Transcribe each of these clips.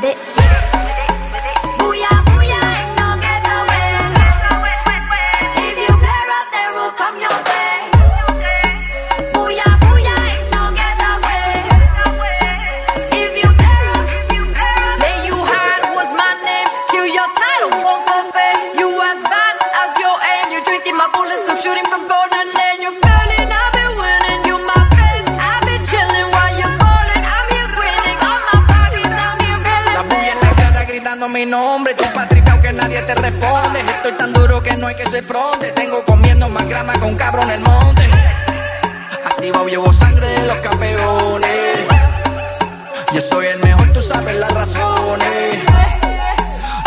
with it. nadie te responde. Estoy tan duro que no hay que ser fronte. Tengo comiendo más grama con cabrón en el monte. Activado llevo sangre de los campeones. Yo soy el mejor, tú sabes las razones.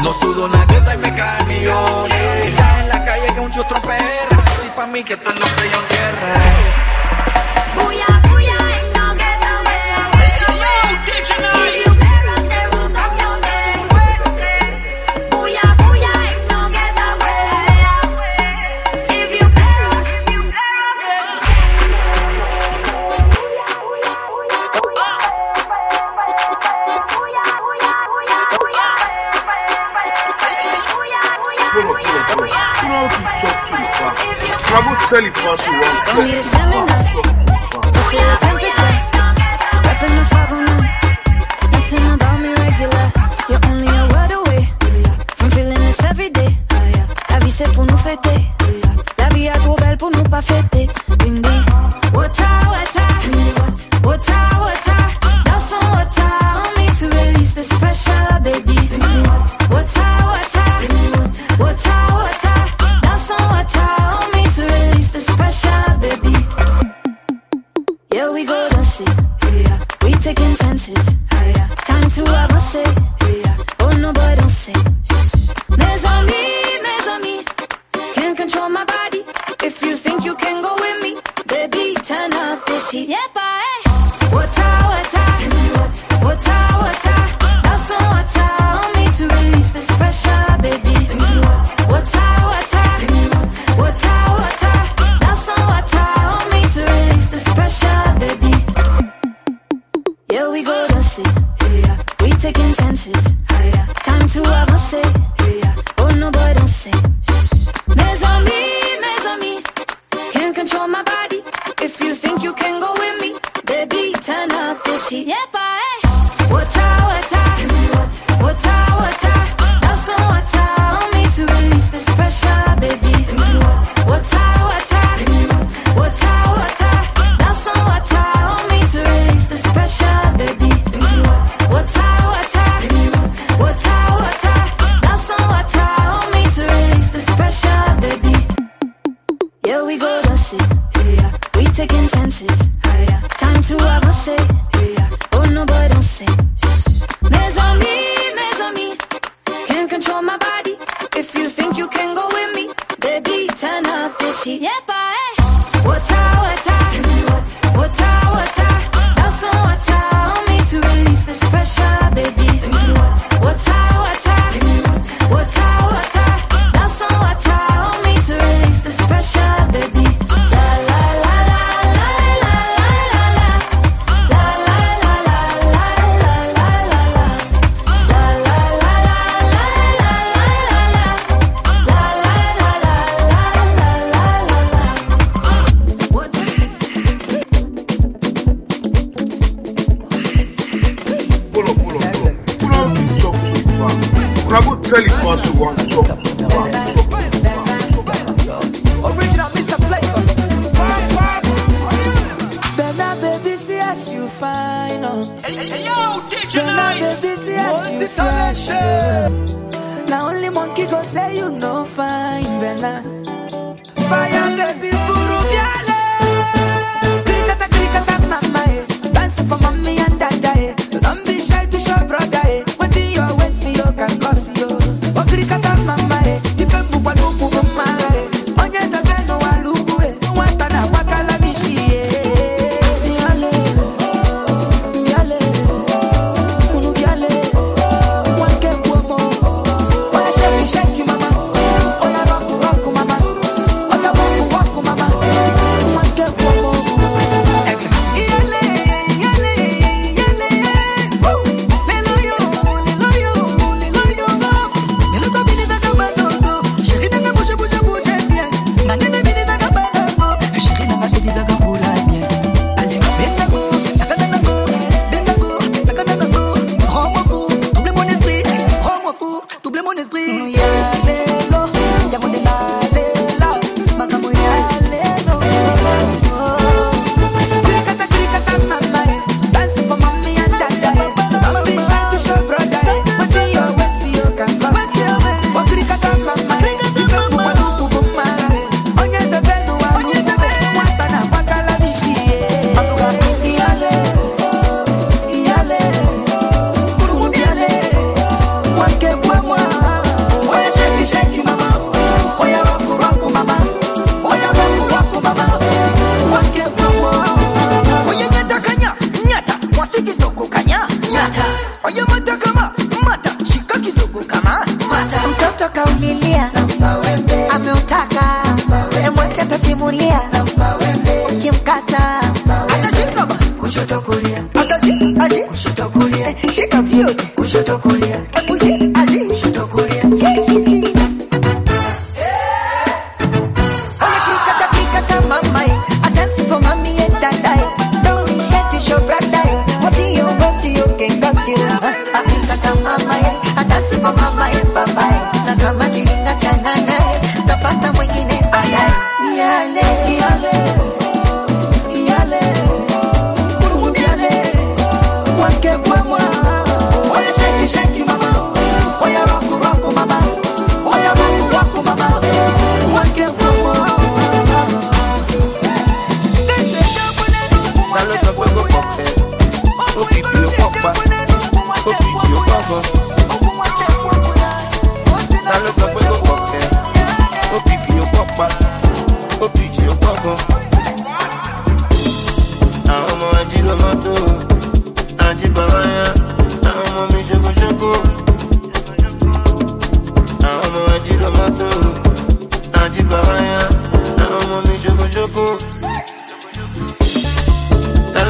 No sudo una gota y me caen millones. Estás en la calle que un chustro perra. Así pa' mí que tú no te yo tierra.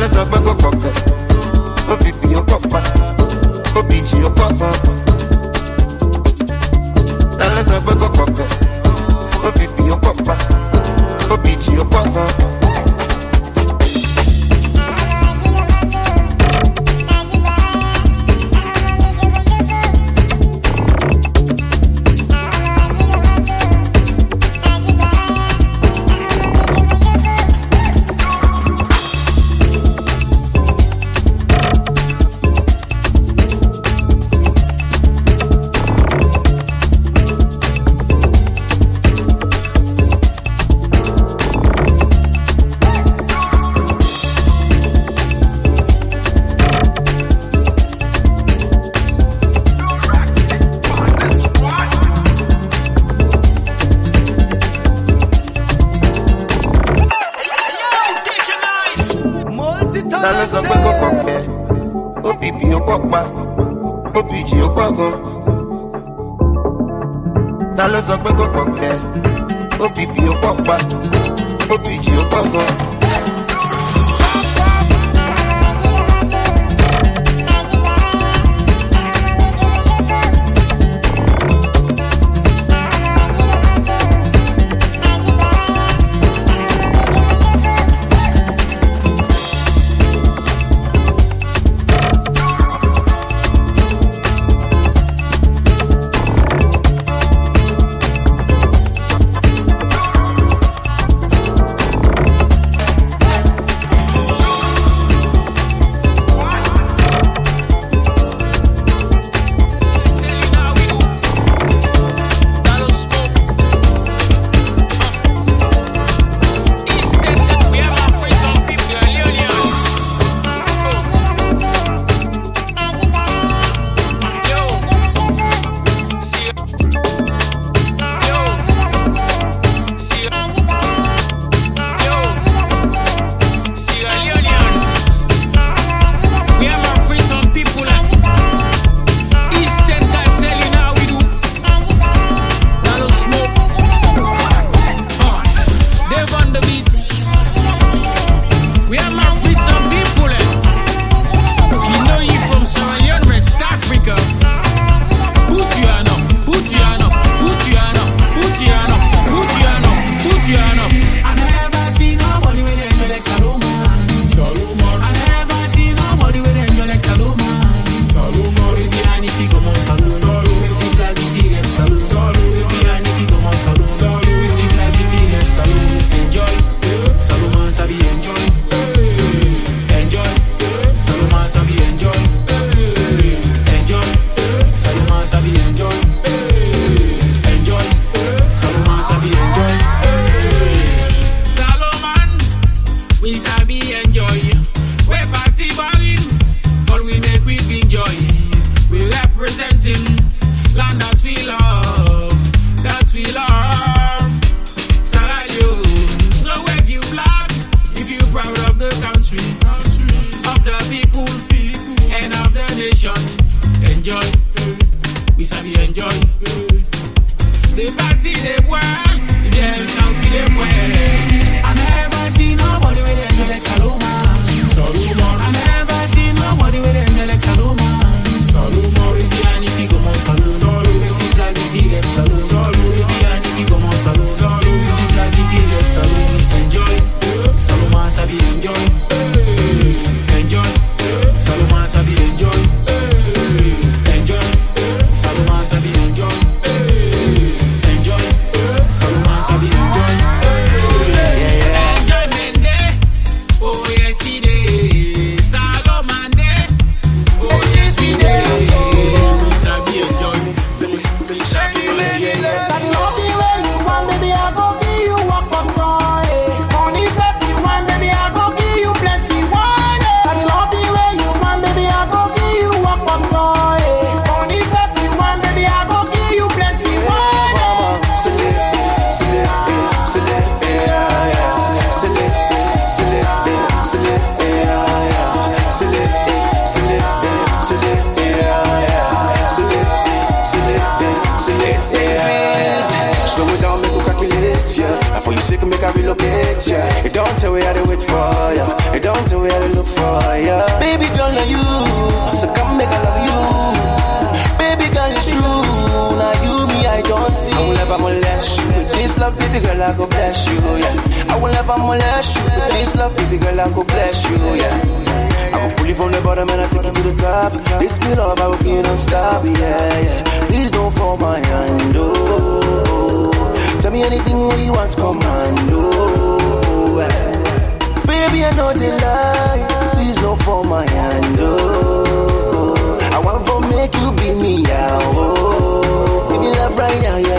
ọlọ́sọgbọ́n kò pọ̀pọ̀ òbíbi yóò pọ̀pọ̀ òbíjì yóò pọ̀pọ̀ ọlọ́sọgbọ́n kò pọ̀pọ̀ òbíbi yóò pọ̀pọ̀ òbíjì yóò pọ̀pọ̀.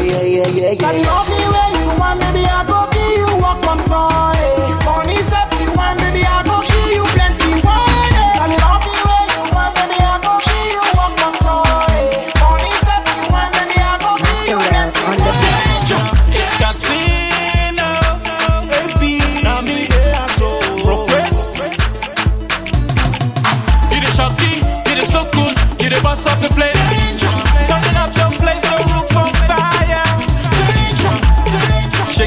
yeah, yeah, yeah, yeah. Can you love me when you want, maybe I go give you, walk, come.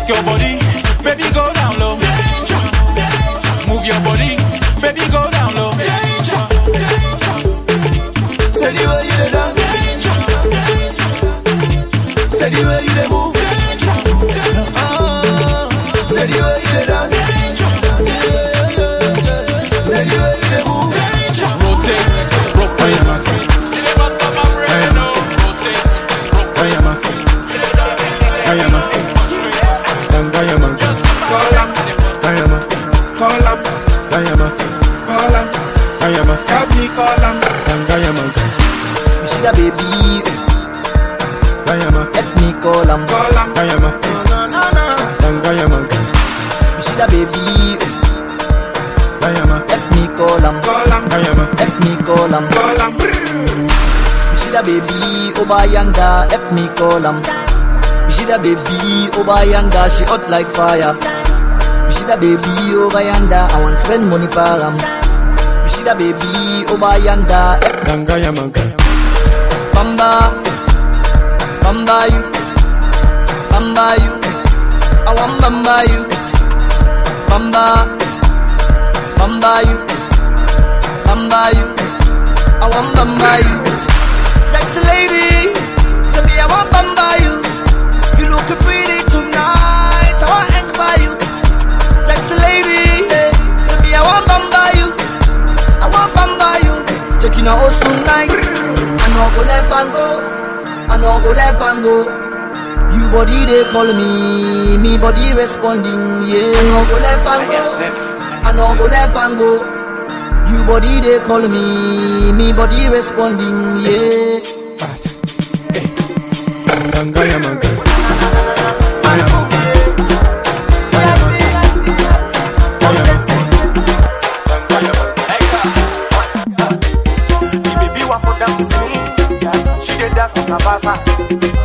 your body. help me call him. see that baby over yonder, she hot like fire. You see that baby over yonder, I want spend money for him. see that baby over yonder. Eh. Ganga yamanka. Samba, samba you, samba you. I want samba you, samba, samba you, samba you. I want samba you. go. I no go left and go. You body they call me, me body responding. Yeah, I no go left and go. I no go left and go. You body they call me, me body responding. Yeah. さい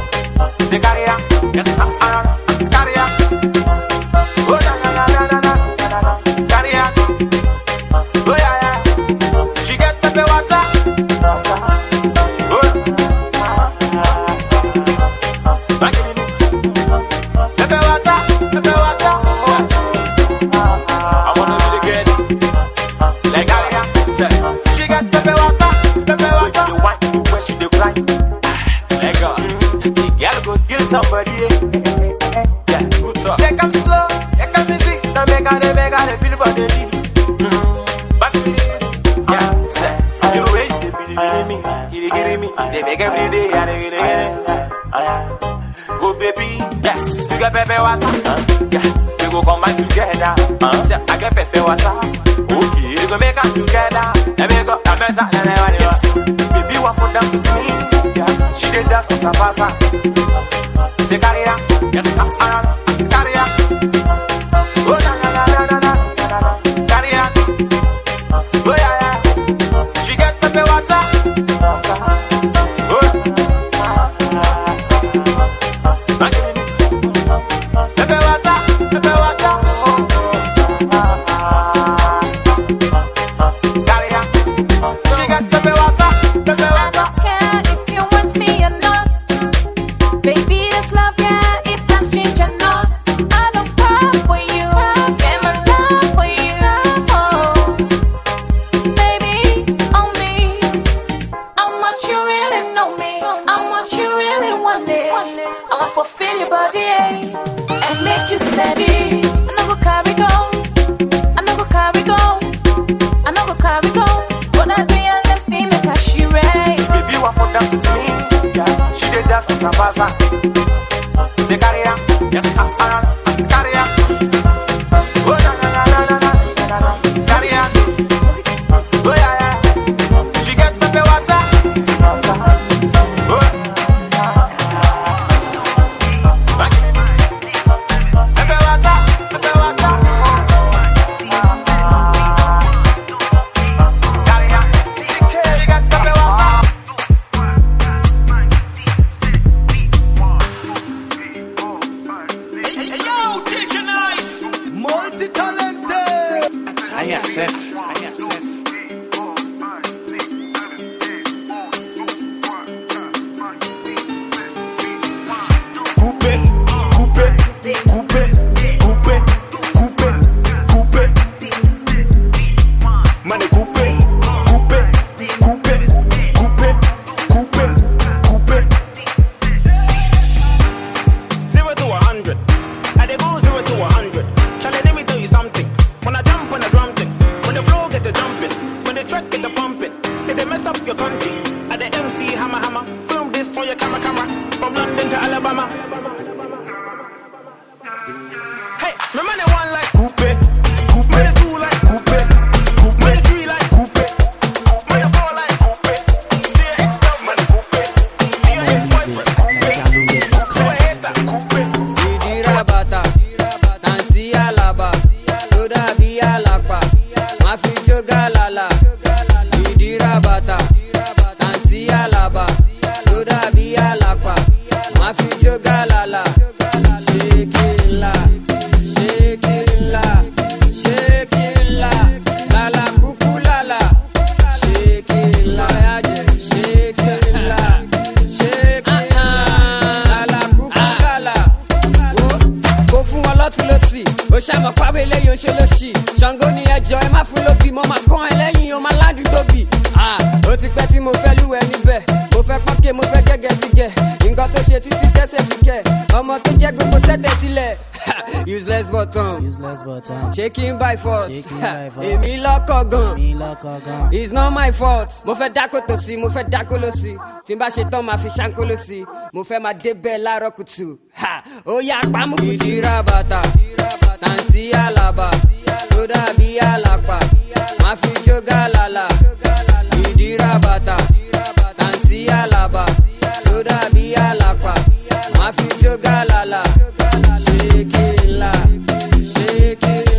go combine together. Uh, Say, I get pepper water. Okay, we go make it together. Let me go, I'm better than anyone else. Baby, what for? dance with me? Yeah, she did dance for Sabasa. Uh, uh, uh. say, carry on. Yes, uh, uh, carry on. fault. mo fẹ́ dákòtò sí mo fẹ́ dákòlò sí tí n bá ṣe tán máa fi ṣáńkóló sí mo fẹ́ máa débẹ̀ láàárọ̀ kùtù. ó yà pamọ́ kùtù. ìdíra bàtà tàǹtí àlàbà tó dàbí àlàpà máa fi jógà lálà. ìdíra bàtà tàǹtí àlàbà tó dàbí àlàpà máa fi jógà lálà. ṣé kí n la ṣé kí n la.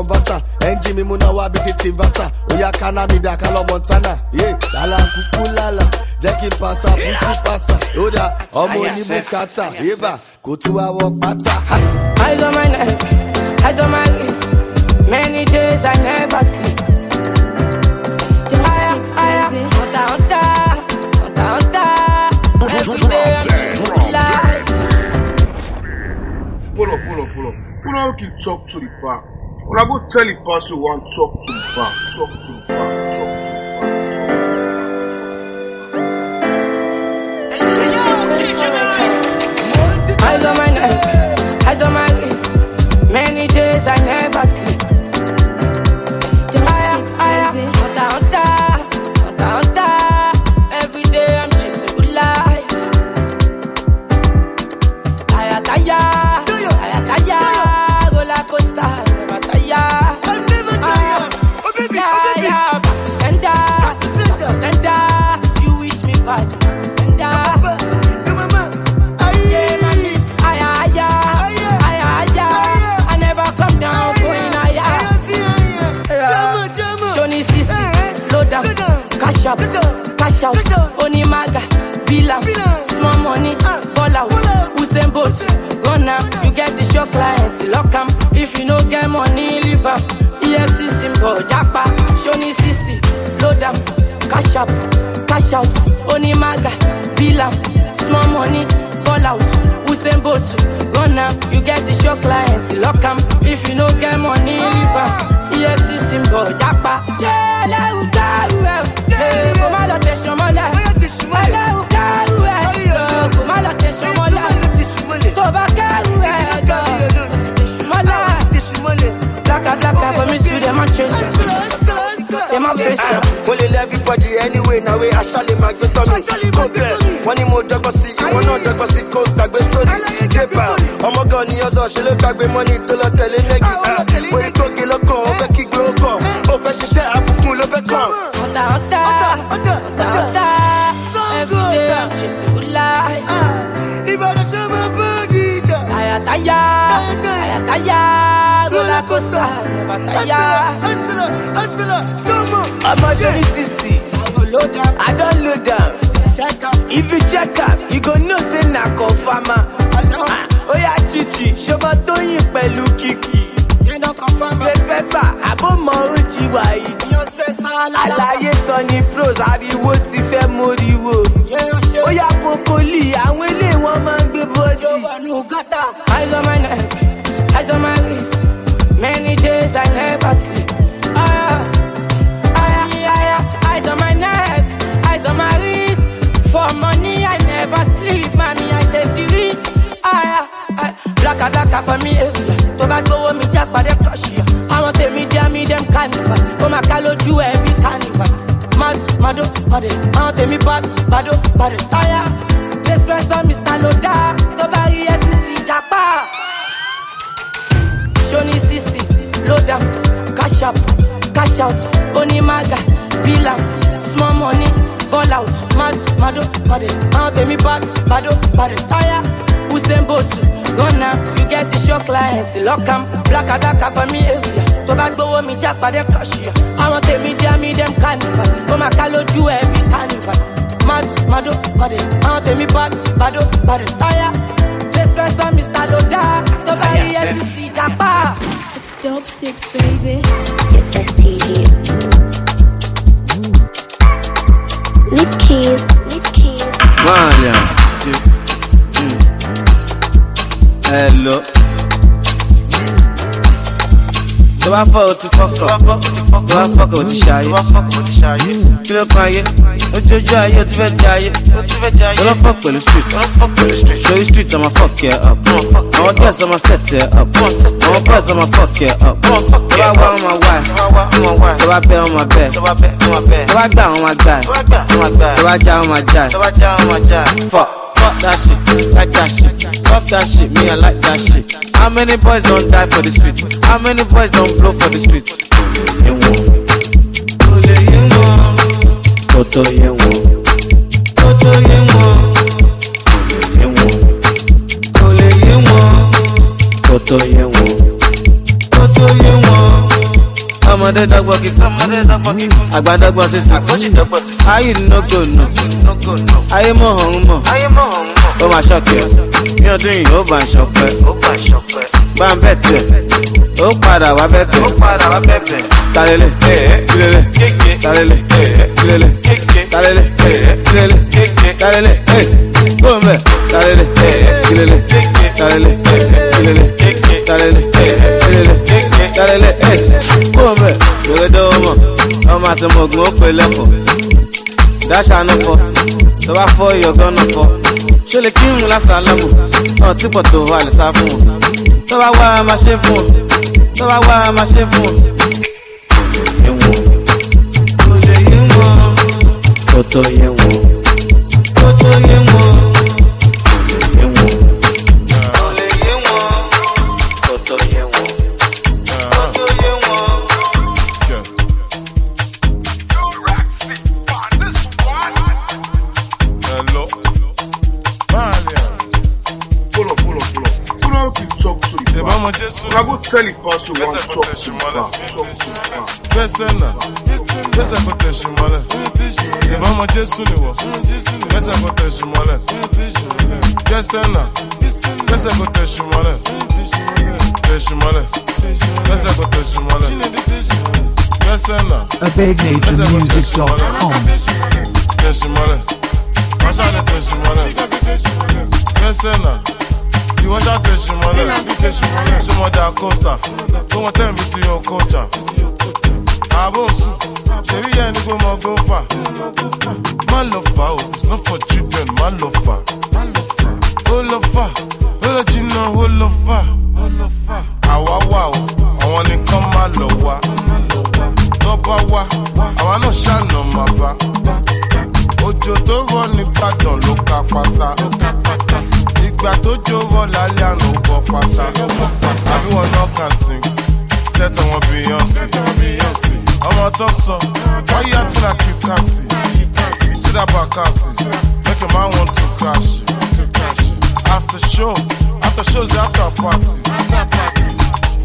converter. Engine mi múná wá bíi ti inverter. Oya kana mi dà ká montana. Yé lálá kúkú lálá jẹ́ kí n pàṣà bùsù pàṣà lódà ọmọ oníbùkátà yébà kò tú àwọ̀ pátá. eyes on my neck eyes on my lips. Many days i never sleep. Aya aya. ọ̀tá ọ̀tá ọ̀tá ọ̀tá everyday I feel like. Pull up, pull up, pull up. Who now can talk to the back? Una go tell the person you want talk to. Talk to back. Talk to the Eyes on my neck, eyes on my wrist. Many days I never. Bilam, small money, ball out, Usain Bolt, am, you get the show clients, lock am, if you no get money, leave am, EFC symbol, Japa, Johnny Sisi, load up, cash up, cash out, Onimaga, Bilam, small money, ball out, Usain Bolt, am, you get the show clients, lock am, if you no get money, leave am. EFC symbol japa. Ẹlẹ́rù dárú ẹ̀, ẹ̀ kò má lọ tẹ̀sán mọ́lẹ̀. You. You. everybody anyway mọ́ni tó tẹ̀lé. Hunter, hunter, aya taya, roller coaster, never tire. ọmọ sori sisi. I don load am if you check am you go know say na confama oya chichi ṣọmọ tóyìn pẹ̀lú kìkì. Gbẹgbẹsà àbọ̀mọ̀ ojì wàyí àlàyé sọ ní pros ariwo ti fẹ́ moriwo oya pokoli àwọn ilé wọn máa ń gbé bọ́dì. Eyes on my neck, eyes on my wrist. Many days I never sleep. Aya, aya, aya, eyes on my neck, eyes on my wrist. For money I never sleep, mommy I take the risk. Aya, aya, blaka blaka for me eh. area. Bá gbowó mi já padà kọ̀ṣìyà. Àwọn tèmi dí àmì dem carnival. Ó máa ká lójú ẹbí carnival. Mad, oh, mado, modest. Àwọn tèmi bad, bado, oh, baddest. Aya, Espresso Mr. Loda. Cash up, cash out, Onimaga, Bilam, small money, ball out, mad, mado, modest, àwọn tèmi bad, bado, baddest, aya, Usain Bolt, am, you get the show clients, lock am, black adaka for me area, tó bá gbowó mi já padà kọ̀ṣìyà, àwọn tèmi dí àmì dem carnival, ó máa ká lójú ẹbí carnival, mad, mado, modest, àwọn tèmi bad, bado, baddest, aya, Espresso Mr. Loda, tó bá rí SCC japa. It's dope sticks, baby. It's STG. Leave keys. Leave keys. Malia. Mm, mm. Hello. Tó bá fọ́ o ti fọ́kọ̀ tó bá fọ́kọ̀ o ti ṣayé kí ló kan ayé? Ojoojú ayé o ti fẹ́ jẹ ayé. Tó lọ́ fọ́ pẹ̀lú street. Lórí street ọmọ fọ́ọ̀kì ẹ̀ up. Àwọn girls ọmọ set ẹ̀ up. Àwọn boys ọmọ fọ́ọ̀kì ẹ̀ up. Tó bá wá ọmọ wá tó bá bẹ́ ọmọ bẹ́ tó bá gbà ọmọ ẹ̀. Tó bá já ọmọ já fọ́. Fuck that shit, like that shit. Fuck that shit, me I like that shit. How many boys don't die for the street? How many boys don't blow for the street? You won't. Toto you won't. Toto you won't. Toto you won't. Toto you won't. Ọmọdé dọgbọ kíkọ àgbà dọgbọ sísè ayé nógò nù ayé mọ ọhún mọ ó máa ṣọkẹ ní ọdún yìí ó bá ń ṣọpẹ. Bá ń bẹ tiẹ. Ó padà wá bẹbẹ talele tilele. talele tilele. talele tilele. Talele gbọmọbẹ talele tilele. talele tilele. Talele lélẹ̀ ẹ̀ kó o mẹ́ lórí dọ́wọ́ mọ̀ ọmọ ọmọ ogun ó pè lẹ́kọ̀ọ́ dáṣà náà fọ tó bá fọ ìyọ̀gán náà fọ. Ṣó lè kírun lásán lámù náà tí pọ̀ tó wà lè sá fún wọn. Tó bá wá máa ṣe fún wọn. Tó bá wá máa ṣe fún wọn. kò lè yé wọn kò tó yé wọn kò tó yé Jésù. Una go tell the pastor one Gbẹ́sẹ̀ kò talk tẹ̀sí to the mọ́lẹ̀. bar. Talk to the bar. Gbẹ́sẹ̀ náà. Gbẹ́sẹ̀ kò tẹ̀sí mọ́lẹ̀. Ṣèbá ọmọ Jésù ni wọ̀. Gbẹ́sẹ̀ kò tẹ̀sí mọ́lẹ̀. Gbẹ́sẹ̀ náà. Gbẹ́sẹ̀ kò tẹ̀sí mọ́lẹ̀. Tẹ̀sí mọ́lẹ̀. Gbẹ́sẹ̀ kò tẹ̀sí mọ́lẹ̀. Gbẹ́sẹ̀ náà. AbegNatureMusic.com. Tẹ̀sí mọ́lẹ̀. Wáṣà lè tẹ̀sí mọ́lẹ̀. Gbẹ́sẹ̀ náà. Ìwọ ṣá tẹ̀sí mọ́lẹ̀. Ṣé mo dà kóstà? Tó wọn tẹ̀ mí ti yan kóòtà. Àbò sùn. Ṣèbí yẹn ni pé mo gbó fà. Má lọ fà o, it's not for children, má lọ fà. Ó lọ fà, ó lọ jìnnà, ó lọ fà. Àwa wà o, àwọn nìkan má lọ wá. Tó bá wá, àwa náà ṣàna máa bá. Òjò tó rọ̀ nìbàdàn ló ka pátá. Ìgbà tó jó rọ̀ lálẹ́ àná bọ́ pátá. Àbí wọn náà kàn sí, sẹ́tọ̀ wọn Beyonce. Ọmọ tó sọ, wáyé àtúnà kí kàsì. Sídà bàkàsì, make a man want to crash. After show, after shows, after party.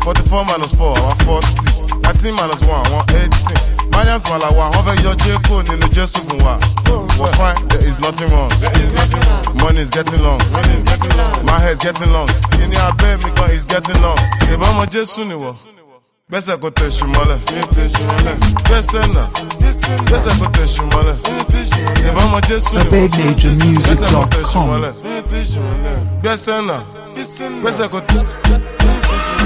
44 minus 4, àwọn 40. 19 minus 1, àwọn 18. Mariams Malawa, wọ́n fẹ́ yọ Jẹ́kọ̀ nínú Jésù fún wa. We're fine, there is nothing wrong. Money is getting long. My hair is getting long. Kíni abẹ́ mi gan is getting long. Ìbọn ọmọ Jésù ni wọ̀. Gbẹ́sẹ̀ kò tẹ̀sù mọ́lẹ̀. Gbẹ́sẹ̀ náà. Gbẹ́sẹ̀ kò tẹ̀sù mọ́lẹ̀. Ìbọn ọmọ Jésù ni wọ̀. Gbẹ́sẹ̀ kò tẹ̀sù mọ́lẹ̀. Gbẹ́sẹ̀ náà. Gbẹ́sẹ̀ kò tẹ̀sù mọ́lẹ̀.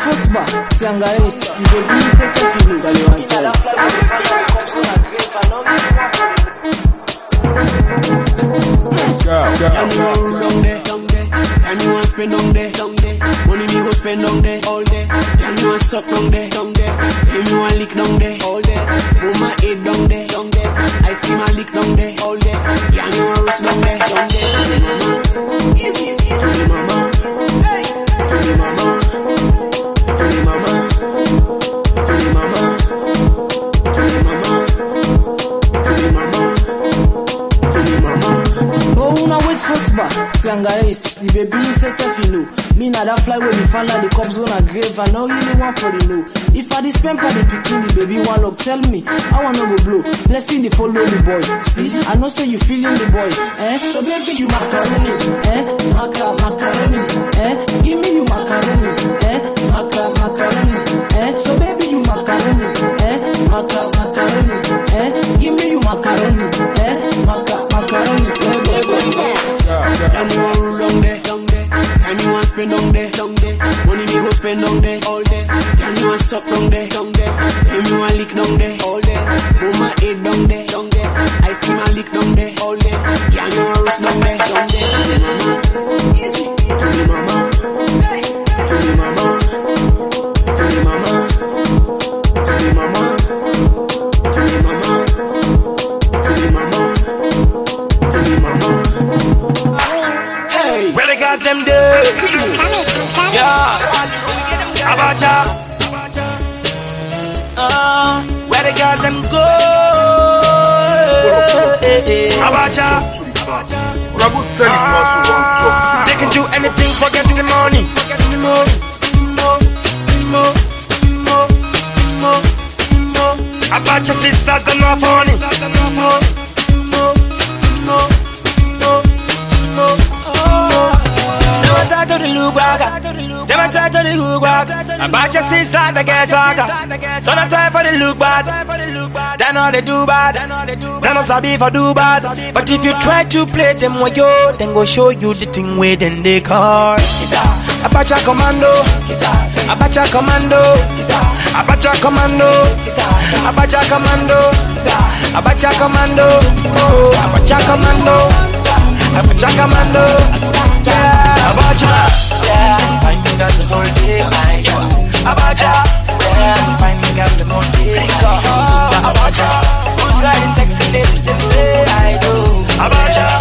Una wait for spa. Siangares, you you. Anyone rule down there, down there. Anyone spend. Money me go spend down there, all day. Anyone suck down there, down there. Anyone lick down there, all day. Down there, down there. Ice cream I lick down there, all day. Anyone roast down there, down there. To mama, to the mama, to mama, that fly where the fan like the cops gonna grave. I know really want for the know. If I the spend for the pikin, the baby one look, tell me. I wanna go blow. Blessing the follow the boy. See, I know say you feeling the boy. Eh? So baby you macaroni. Eh? Maca macaroni. Eh? Give me you macaroni. Me down there, all day. Anyone suck down there, down there. Anyone lick down there, all day. Put my head down there, down there. Ice cream I lick down there, all day. Anyone roast down there, down there. To the mama, to the mama, hey, to the mama, to the mama, to the mama, to the mama, to the mama, to the Abacha. Uh, where the girls them go? Abacha. Rebel tell you. They can do anything, for getting the money. Abacha sisters, they're not funny. Dem a try to the hook back. And batch your sis like the guest soccer. So they try for the look bad. then all they do bad. They know sabi for do bad. But if you try to play them with yo, then go show you the thing where then they call. Apache commando. Apache commando. Apache commando. Apache commando. Apache commando. Oh, Apache commando. Apache commando. Yeah, Apache. Yeah. Fine fingers to hold it like Abaja Fine fingers to hold it like Abaja Who's like the sexy ladies in the way I do. Abaja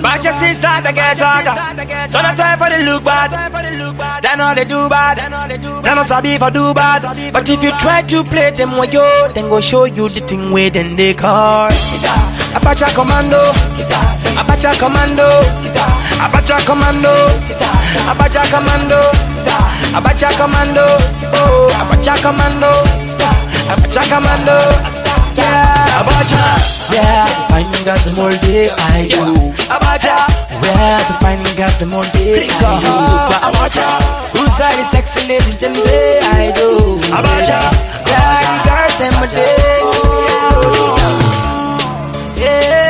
About your sisters, I get saga. Don't try for the look bad. then all they do bad. Then all sabi for do bad. But if you try to play them with yo, then go show you the thing where then they call. Apache commando. Apache commando. Apache commando. Apache commando. Apache commando. Oh, Apache commando. Apache commando. Abacha. where Yeah, finding God the more day I do. Abacha. where to finding God the more day I do. Abacha. Who's all the sexy ladies them day I do. Abacha. Yeah, you got them a day. Yeah.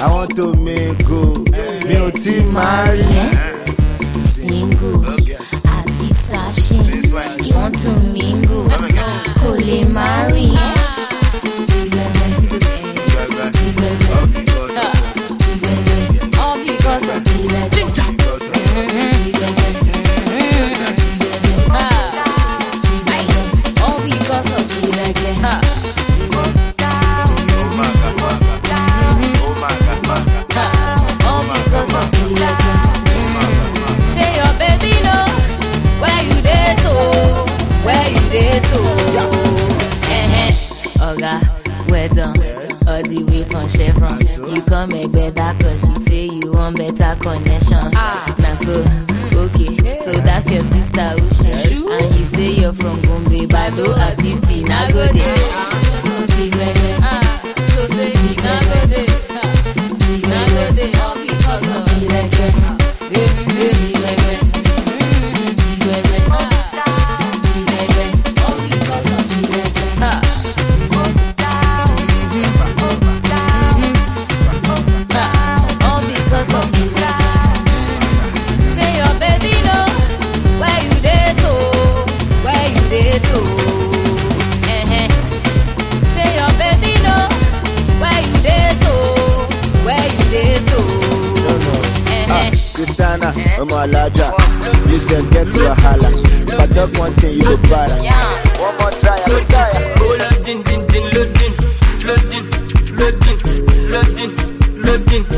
I want to make go. Mi ò tí máa rí. baby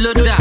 Loda.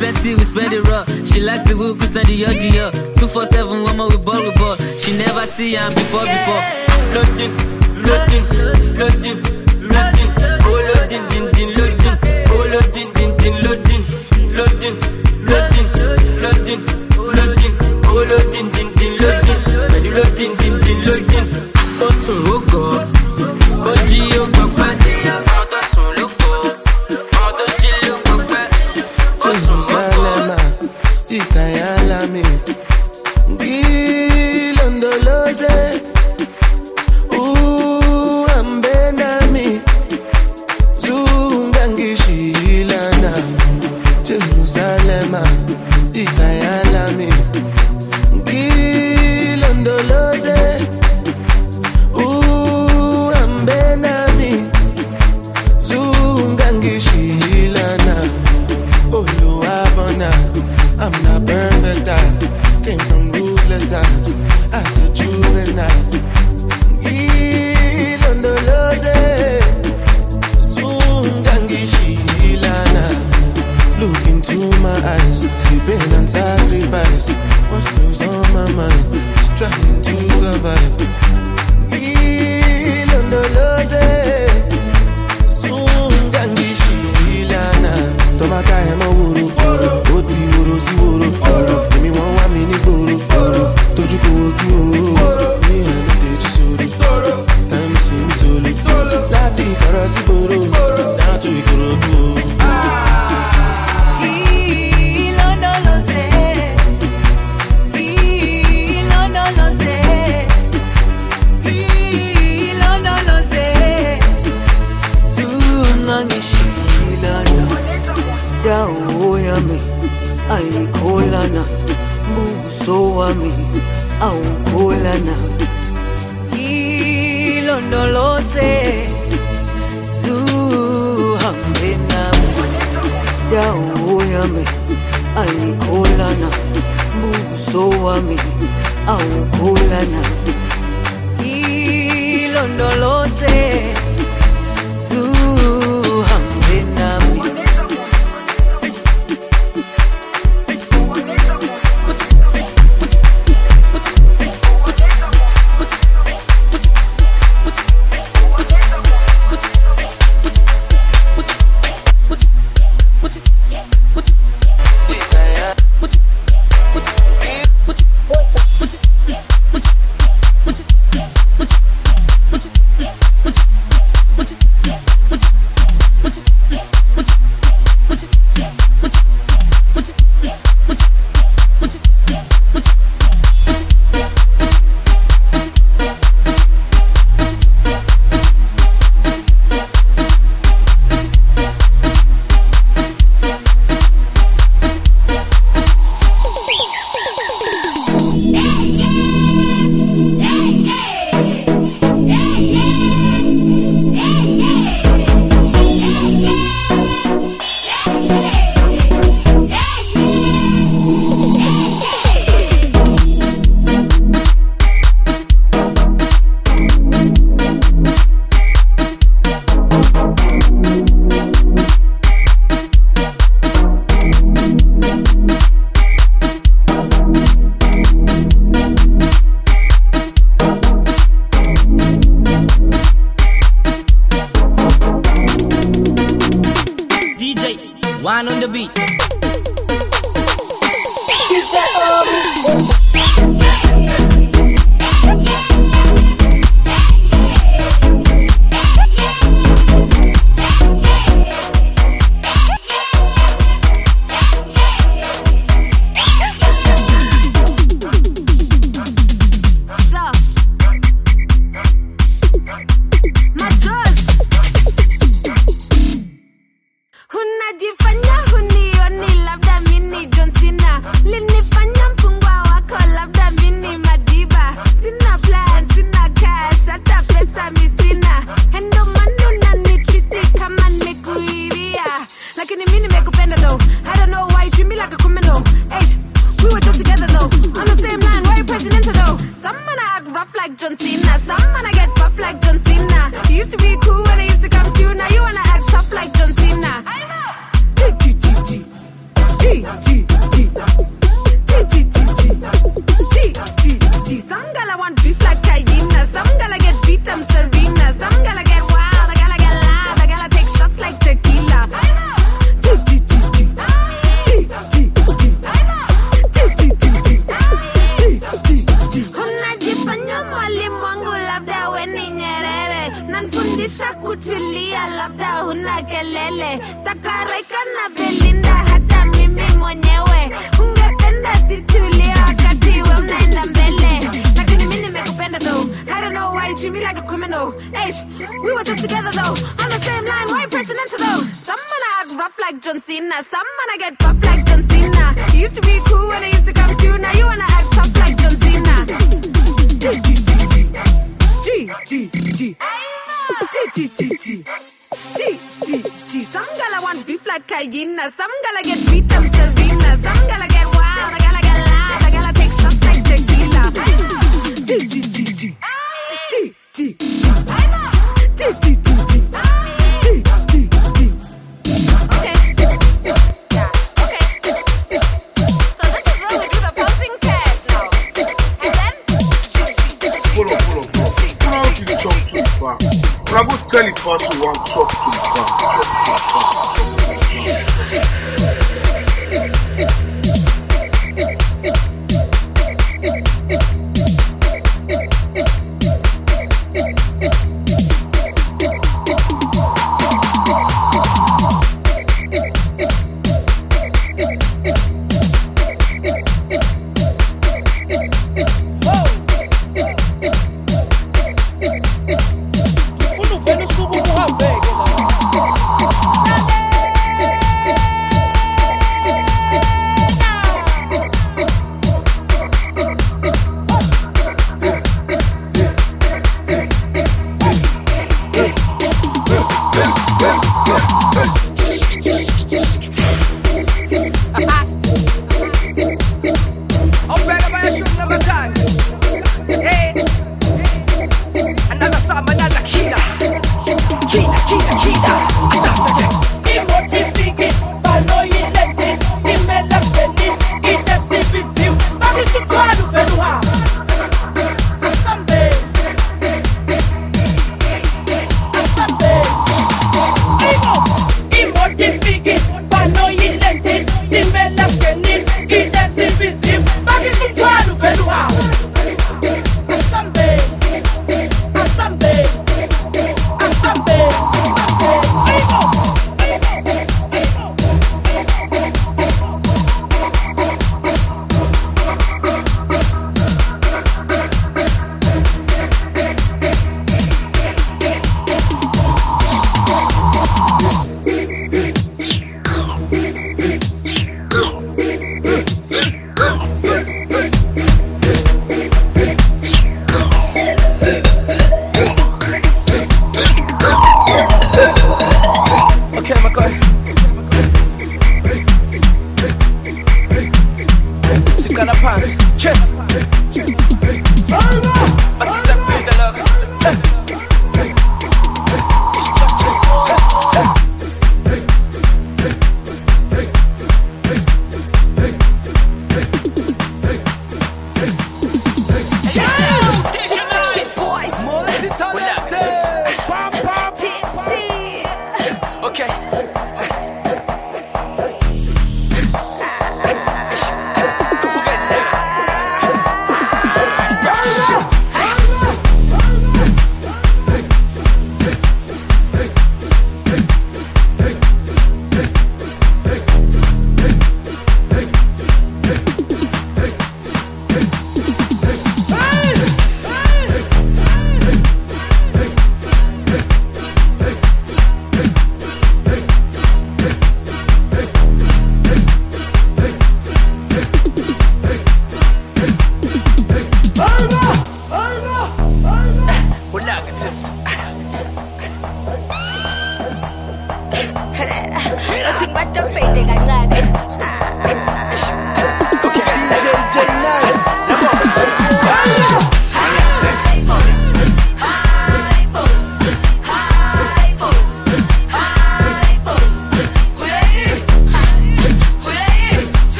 Plenty, we spend it raw. She likes the way Christian. Two four seven, one more with ball with ball. She never see am before before. Loading, loading, loading, loading. Oh loading, din din loading. Oh loading, din din loading. Loading, loading, loading, loading. Oh loading, din din loading. Pẹ̀lú loading, din din loading. Ó sùn ó gọ̀, ó jí ó gbọ̀ ayikholana buso wami awukholana. Ilondoloze zuhambe nami. Dawo yami ayikholana buso wami awukholana. Ilondoloze on the same line why president though some man act rough like John Cena some man I get buff like John Cena you used to be cool when I used to come you now you wanna act tough like John Cena G G G G G G G G G G G Some gala want beef like hyena Some gala get beat, I'm Serena Some gala get wild, I gala get loud I gala take shots like tequila G G G Tell it what you want, talk to the it.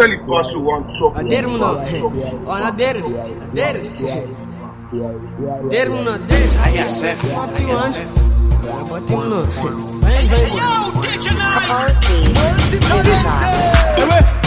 Jeżeli poseł on co Dermuno, ona der, der, dermuno des. ISF, Batimno, vem, vem. Yo, digitalize.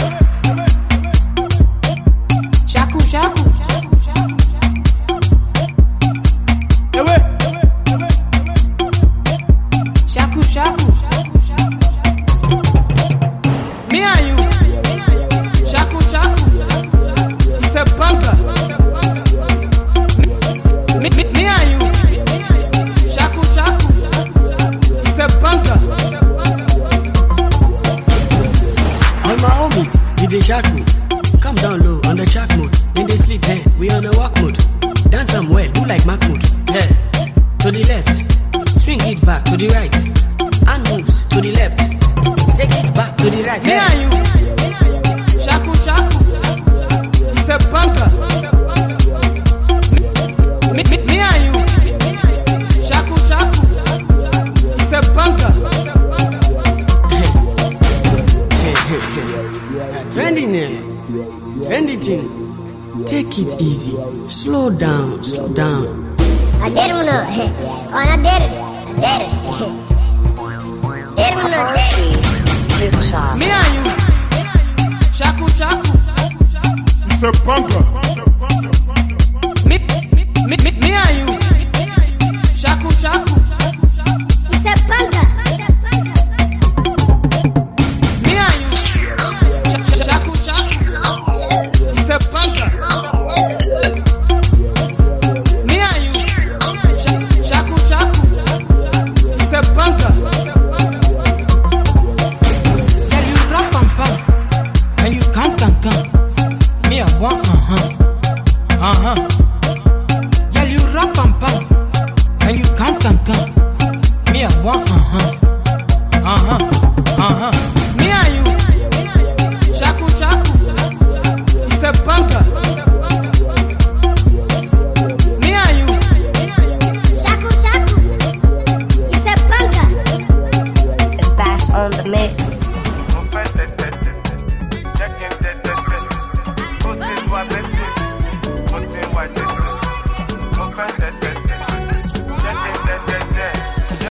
Come down low on the track mode. In the sleep, hey, we on the walk mode. Dance some well, who like Mahmoud? Yeah. To the left, swing it back to the right. easy. Slow down, slow down. i did it adere. Adérmelo, adere. Me and you. Shaku, shaku. It's a puzzle.